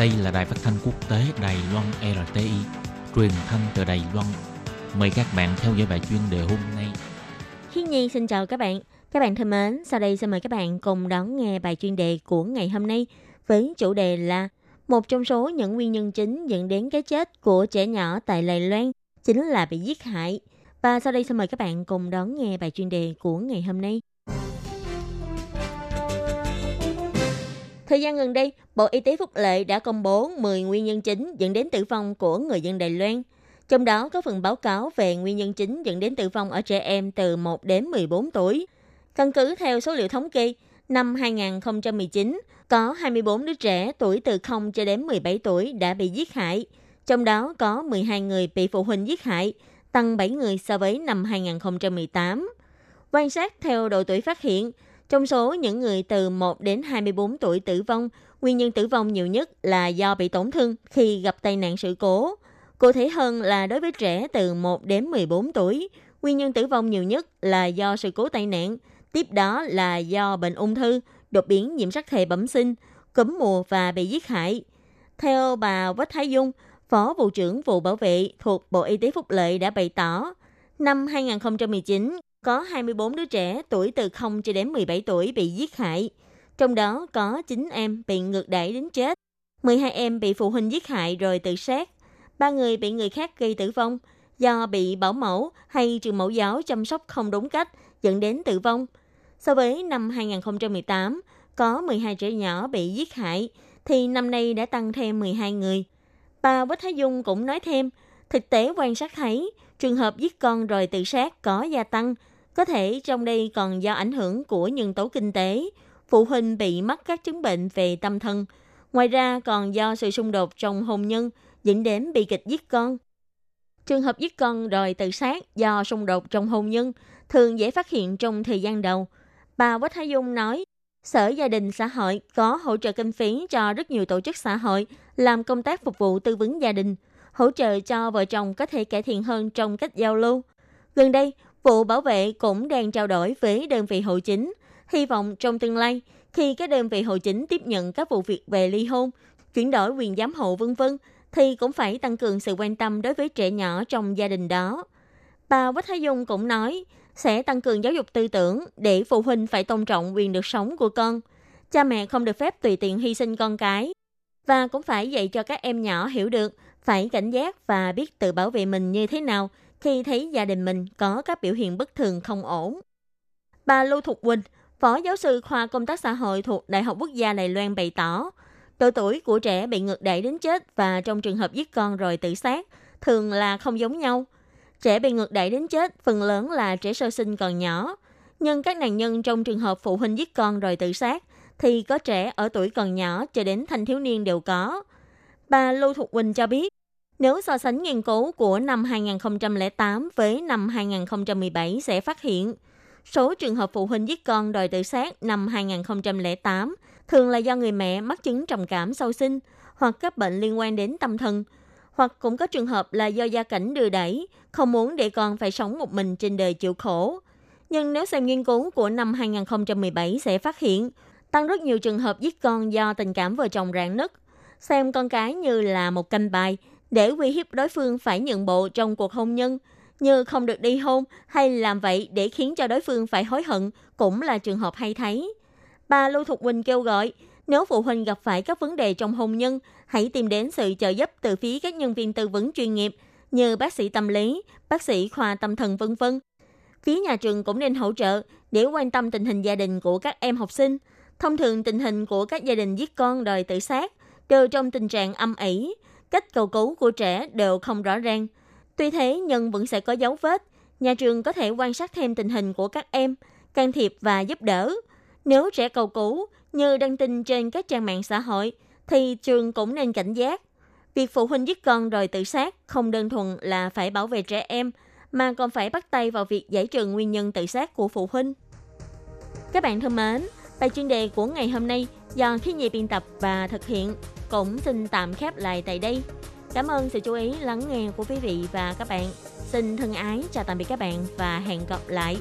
Đây là đài phát thanh quốc tế Đài Loan RTI, truyền thanh từ Đài Loan. Mời các bạn theo dõi bài chuyên đề hôm nay. Hiên Nhi xin chào các bạn. Các bạn thân mến, sau đây xin mời các bạn cùng đón nghe bài chuyên đề của ngày hôm nay với chủ đề là một trong số những nguyên nhân chính dẫn đến cái chết của trẻ nhỏ tại Đài Loan chính là bị giết hại. Và sau đây xin mời các bạn cùng đón nghe bài chuyên đề của ngày hôm nay. Thời gian gần đây, Bộ Y tế Phúc lợi đã công bố 10 nguyên nhân chính dẫn đến tử vong của người dân Đài Loan. Trong đó có phần báo cáo về nguyên nhân chính dẫn đến tử vong ở trẻ em từ 1 đến 14 tuổi. Căn cứ theo số liệu thống kê, năm 2019 có 24 đứa trẻ tuổi từ 0 cho đến 17 tuổi đã bị giết hại. Trong đó có 12 người bị phụ huynh giết hại, tăng 7 người so với năm 2018. Quan sát theo độ tuổi phát hiện, trong số những người từ 1 đến 24 tuổi tử vong, nguyên nhân tử vong nhiều nhất là do bị tổn thương khi gặp tai nạn sự cố. Cụ thể hơn là đối với trẻ từ 1 đến 14 tuổi, nguyên nhân tử vong nhiều nhất là do sự cố tai nạn, tiếp đó là do bệnh ung thư, đột biến nhiễm sắc thể bẩm sinh, cúm mùa và bị giết hại. Theo bà Quách Thái Dung, Phó Vụ trưởng Vụ Bảo vệ thuộc Bộ Y tế Phúc Lợi đã bày tỏ, năm 2019 có 24 đứa trẻ tuổi từ 0 cho đến 17 tuổi bị giết hại. Trong đó có 9 em bị ngược đẩy đến chết, 12 em bị phụ huynh giết hại rồi tự sát, 3 người bị người khác gây tử vong do bị bảo mẫu hay trường mẫu giáo chăm sóc không đúng cách dẫn đến tử vong. So với năm 2018, có 12 trẻ nhỏ bị giết hại, thì năm nay đã tăng thêm 12 người. Bà Quách Thái Dung cũng nói thêm, thực tế quan sát thấy, trường hợp giết con rồi tự sát có gia tăng – có thể trong đây còn do ảnh hưởng của nhân tố kinh tế, phụ huynh bị mắc các chứng bệnh về tâm thần. Ngoài ra còn do sự xung đột trong hôn nhân dẫn đến bị kịch giết con. Trường hợp giết con rồi tự sát do xung đột trong hôn nhân thường dễ phát hiện trong thời gian đầu. Bà Quách Thái Dung nói, Sở Gia đình Xã hội có hỗ trợ kinh phí cho rất nhiều tổ chức xã hội làm công tác phục vụ tư vấn gia đình, hỗ trợ cho vợ chồng có thể cải thiện hơn trong cách giao lưu. Gần đây, Vụ bảo vệ cũng đang trao đổi với đơn vị hội chính, hy vọng trong tương lai, khi các đơn vị hội chính tiếp nhận các vụ việc về ly hôn, chuyển đổi quyền giám hộ vân vân thì cũng phải tăng cường sự quan tâm đối với trẻ nhỏ trong gia đình đó. Bà Quách Thái Dung cũng nói sẽ tăng cường giáo dục tư tưởng để phụ huynh phải tôn trọng quyền được sống của con. Cha mẹ không được phép tùy tiện hy sinh con cái và cũng phải dạy cho các em nhỏ hiểu được phải cảnh giác và biết tự bảo vệ mình như thế nào khi thấy gia đình mình có các biểu hiện bất thường không ổn. Bà Lưu Thục Quỳnh, Phó giáo sư khoa công tác xã hội thuộc Đại học Quốc gia Đài Loan bày tỏ, độ tuổi của trẻ bị ngược đẩy đến chết và trong trường hợp giết con rồi tự sát thường là không giống nhau. Trẻ bị ngược đẩy đến chết phần lớn là trẻ sơ sinh còn nhỏ, nhưng các nạn nhân trong trường hợp phụ huynh giết con rồi tự sát thì có trẻ ở tuổi còn nhỏ cho đến thanh thiếu niên đều có. Bà Lưu Thục Quỳnh cho biết, nếu so sánh nghiên cứu của năm 2008 với năm 2017 sẽ phát hiện, số trường hợp phụ huynh giết con đòi tự sát năm 2008 thường là do người mẹ mắc chứng trầm cảm sau sinh hoặc các bệnh liên quan đến tâm thần, hoặc cũng có trường hợp là do gia cảnh đưa đẩy, không muốn để con phải sống một mình trên đời chịu khổ. Nhưng nếu xem nghiên cứu của năm 2017 sẽ phát hiện, tăng rất nhiều trường hợp giết con do tình cảm vợ chồng rạn nứt, xem con cái như là một canh bài để uy hiếp đối phương phải nhận bộ trong cuộc hôn nhân, như không được đi hôn hay làm vậy để khiến cho đối phương phải hối hận cũng là trường hợp hay thấy. Bà Lưu Thục Quỳnh kêu gọi, nếu phụ huynh gặp phải các vấn đề trong hôn nhân, hãy tìm đến sự trợ giúp từ phía các nhân viên tư vấn chuyên nghiệp như bác sĩ tâm lý, bác sĩ khoa tâm thần vân vân. Phía nhà trường cũng nên hỗ trợ để quan tâm tình hình gia đình của các em học sinh. Thông thường tình hình của các gia đình giết con đòi tự sát đều trong tình trạng âm ỉ, cách cầu cứu của trẻ đều không rõ ràng. Tuy thế nhưng vẫn sẽ có dấu vết. Nhà trường có thể quan sát thêm tình hình của các em, can thiệp và giúp đỡ. Nếu trẻ cầu cứu như đăng tin trên các trang mạng xã hội, thì trường cũng nên cảnh giác. Việc phụ huynh giết con rồi tự sát không đơn thuần là phải bảo vệ trẻ em, mà còn phải bắt tay vào việc giải trừ nguyên nhân tự sát của phụ huynh. Các bạn thân mến, bài chuyên đề của ngày hôm nay do khi Nhi biên tập và thực hiện cũng xin tạm khép lại tại đây. Cảm ơn sự chú ý, lắng nghe của quý vị và các bạn. Xin thân ái, chào tạm biệt các bạn và hẹn gặp lại.